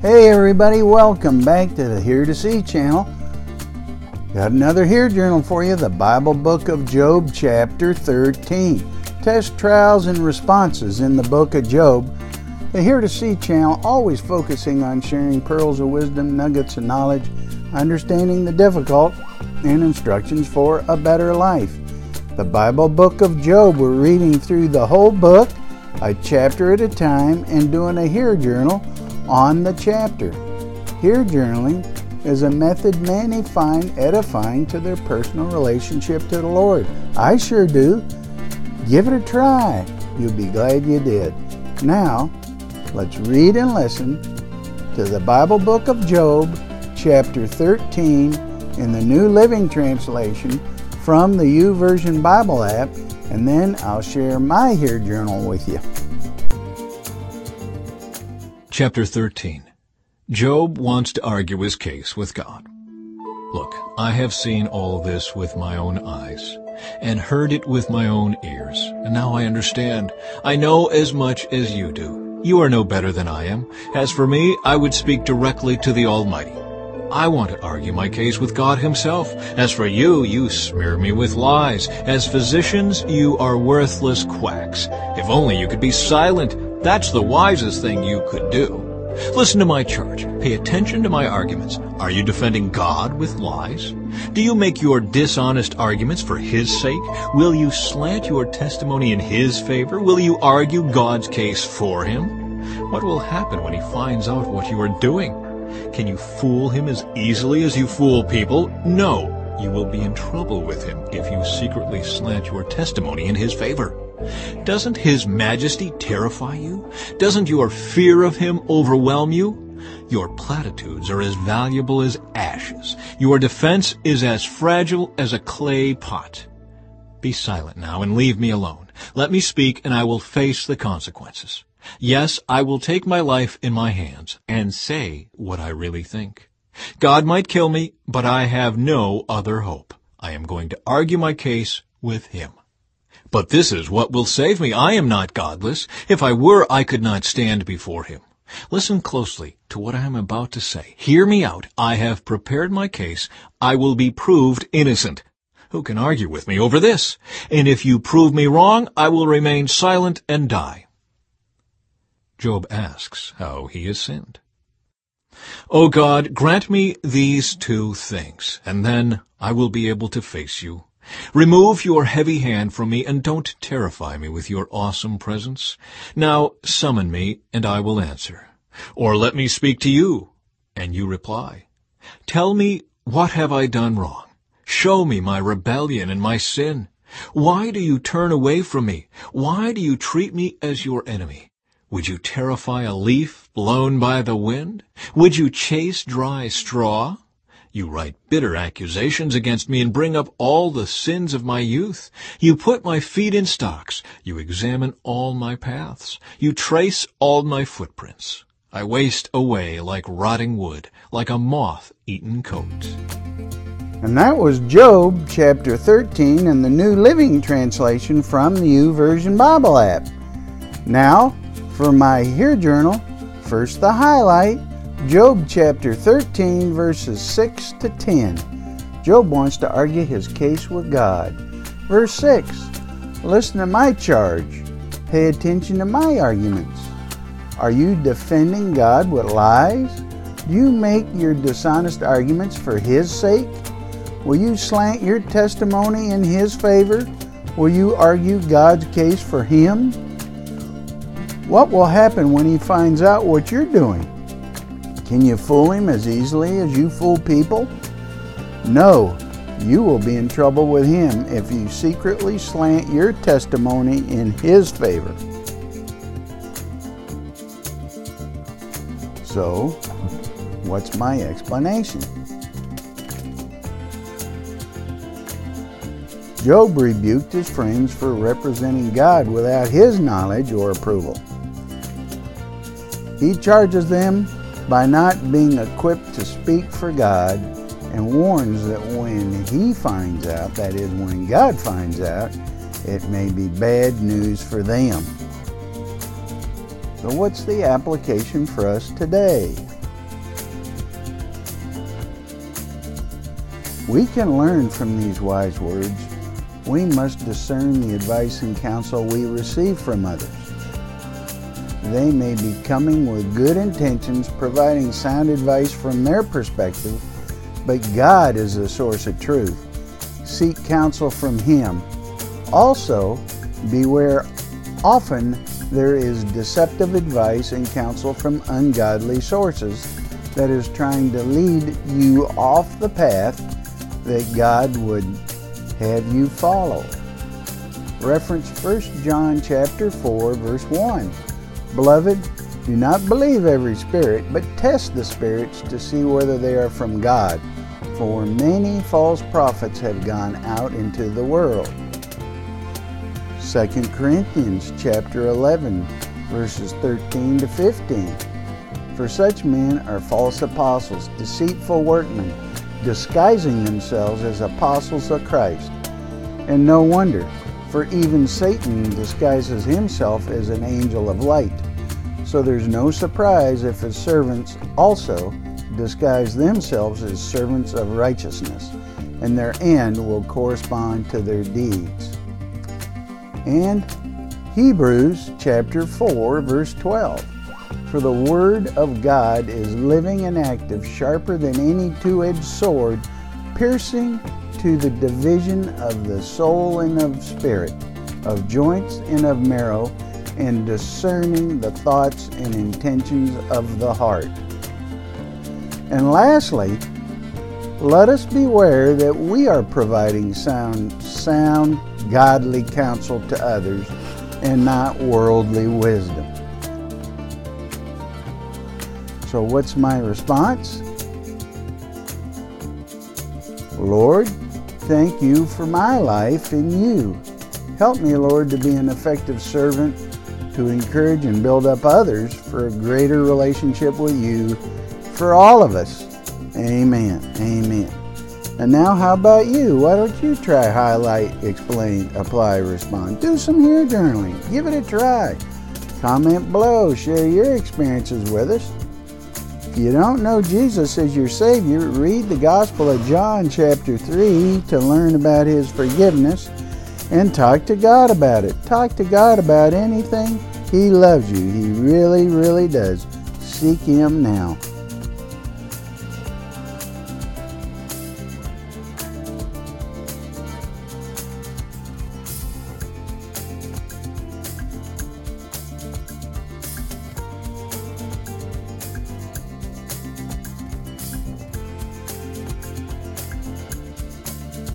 Hey everybody, welcome back to the Hear2See channel. Got another HEAR journal for you, the Bible book of Job, chapter 13. Test trials and responses in the book of Job. The Hear2See channel always focusing on sharing pearls of wisdom, nuggets of knowledge, understanding the difficult, and instructions for a better life. The Bible book of Job, we're reading through the whole book, a chapter at a time, and doing a HEAR journal on the chapter. HEAR journaling is a method many find edifying to their personal relationship to the Lord. I sure do. Give it a try. You'll be glad you did. Now, let's read and listen to the Bible book of Job, chapter 13, in the New Living Translation from the YouVersion Bible app, and then I'll share my HEAR Journal with you. Chapter 13 Job wants to argue his case with God. Look, I have seen all this with my own eyes, and heard it with my own ears, and now I understand. I know as much as you do. You are no better than I am. As for me, I would speak directly to the Almighty. I want to argue my case with God himself. As for you, you smear me with lies. As physicians, you are worthless quacks. If only you could be silent. That's the wisest thing you could do. Listen to my charge. Pay attention to my arguments. Are you defending God with lies? Do you make your dishonest arguments for His sake? Will you slant your testimony in His favor? Will you argue God's case for Him? What will happen when He finds out what you are doing? Can you fool Him as easily as you fool people? No. You will be in trouble with Him if you secretly slant your testimony in His favor. Doesn't His majesty terrify you? Doesn't your fear of Him overwhelm you? Your platitudes are as valuable as ashes. Your defense is as fragile as a clay pot. Be silent now and leave me alone. Let me speak and I will face the consequences. Yes, I will take my life in my hands and say what I really think. God might kill me, but I have no other hope. I am going to argue my case with Him. But this is what will save me. I am not godless. If I were, I could not stand before him. Listen closely to what I am about to say. Hear me out. I have prepared my case. I will be proved innocent. Who can argue with me over this? And if you prove me wrong, I will remain silent and die. Job asks how he has sinned. O God, grant me these two things, and then I will be able to face you Remove your heavy hand from me, and don't terrify me with your awesome presence. Now summon me, and I will answer. Or let me speak to you, and you reply. Tell me, what have I done wrong? Show me my rebellion and my sin. Why do you turn away from me? Why do you treat me as your enemy? Would you terrify a leaf blown by the wind? Would you chase dry straw? You write bitter accusations against me and bring up all the sins of my youth. You put my feet in stocks. You examine all my paths. You trace all my footprints. I waste away like rotting wood, like a moth-eaten coat. And that was Job chapter 13 in the New Living Translation from the YouVersion Bible app. Now, for my HEAR Journal, first the highlight, Job chapter 13, verses 6 to 10. Job wants to argue his case with God. Verse 6 Listen to my charge. Pay attention to my arguments. Are you defending God with lies? Do you make your dishonest arguments for His sake? Will you slant your testimony in His favor? Will you argue God's case for Him? What will happen when He finds out what you're doing? Can you fool him as easily as you fool people? No, you will be in trouble with him if you secretly slant your testimony in his favor. So, what's my explanation? Job rebuked his friends for representing God without his knowledge or approval. He charges them by not being equipped to speak for God and warns that when he finds out, that is, when God finds out, it may be bad news for them. So, what's the application for us today? We can learn from these wise words. We must discern the advice and counsel we receive from others. They may be coming with good intentions, providing sound advice from their perspective, but God is the source of truth. Seek counsel from Him. Also, beware often there is deceptive advice and counsel from ungodly sources that is trying to lead you off the path that God would have you follow. Reference 1 John chapter 4 verse 1. Beloved, do not believe every spirit, but test the spirits to see whether they are from God, for many false prophets have gone out into the world. 2 Corinthians chapter 11 verses 13 to 15. For such men are false apostles, deceitful workmen, disguising themselves as apostles of Christ. And no wonder, for even Satan disguises himself as an angel of light. So there's no surprise if his servants also disguise themselves as servants of righteousness, and their end will correspond to their deeds. And Hebrews chapter 4 verse 12. For the word of God is living and active, sharper than any two-edged sword, piercing to the division of the soul and of spirit, of joints and of marrow, and discerning the thoughts and intentions of the heart. And lastly, let us beware that we are providing sound, sound, godly counsel to others and not worldly wisdom. So, what's my response? Lord, thank you for my life in you. Help me, Lord, to be an effective servant to encourage and build up others for a greater relationship with you for all of us. Amen. Amen. And now, how about you? Why don't you try highlight, explain, apply, respond? Do some HEAR journaling. Give it a try. Comment below. Share your experiences with us. You don't know Jesus as your Savior, read the Gospel of John, chapter 3, to learn about His forgiveness and talk to God about it. Talk to God about anything. He loves you. He really, really does. Seek Him now.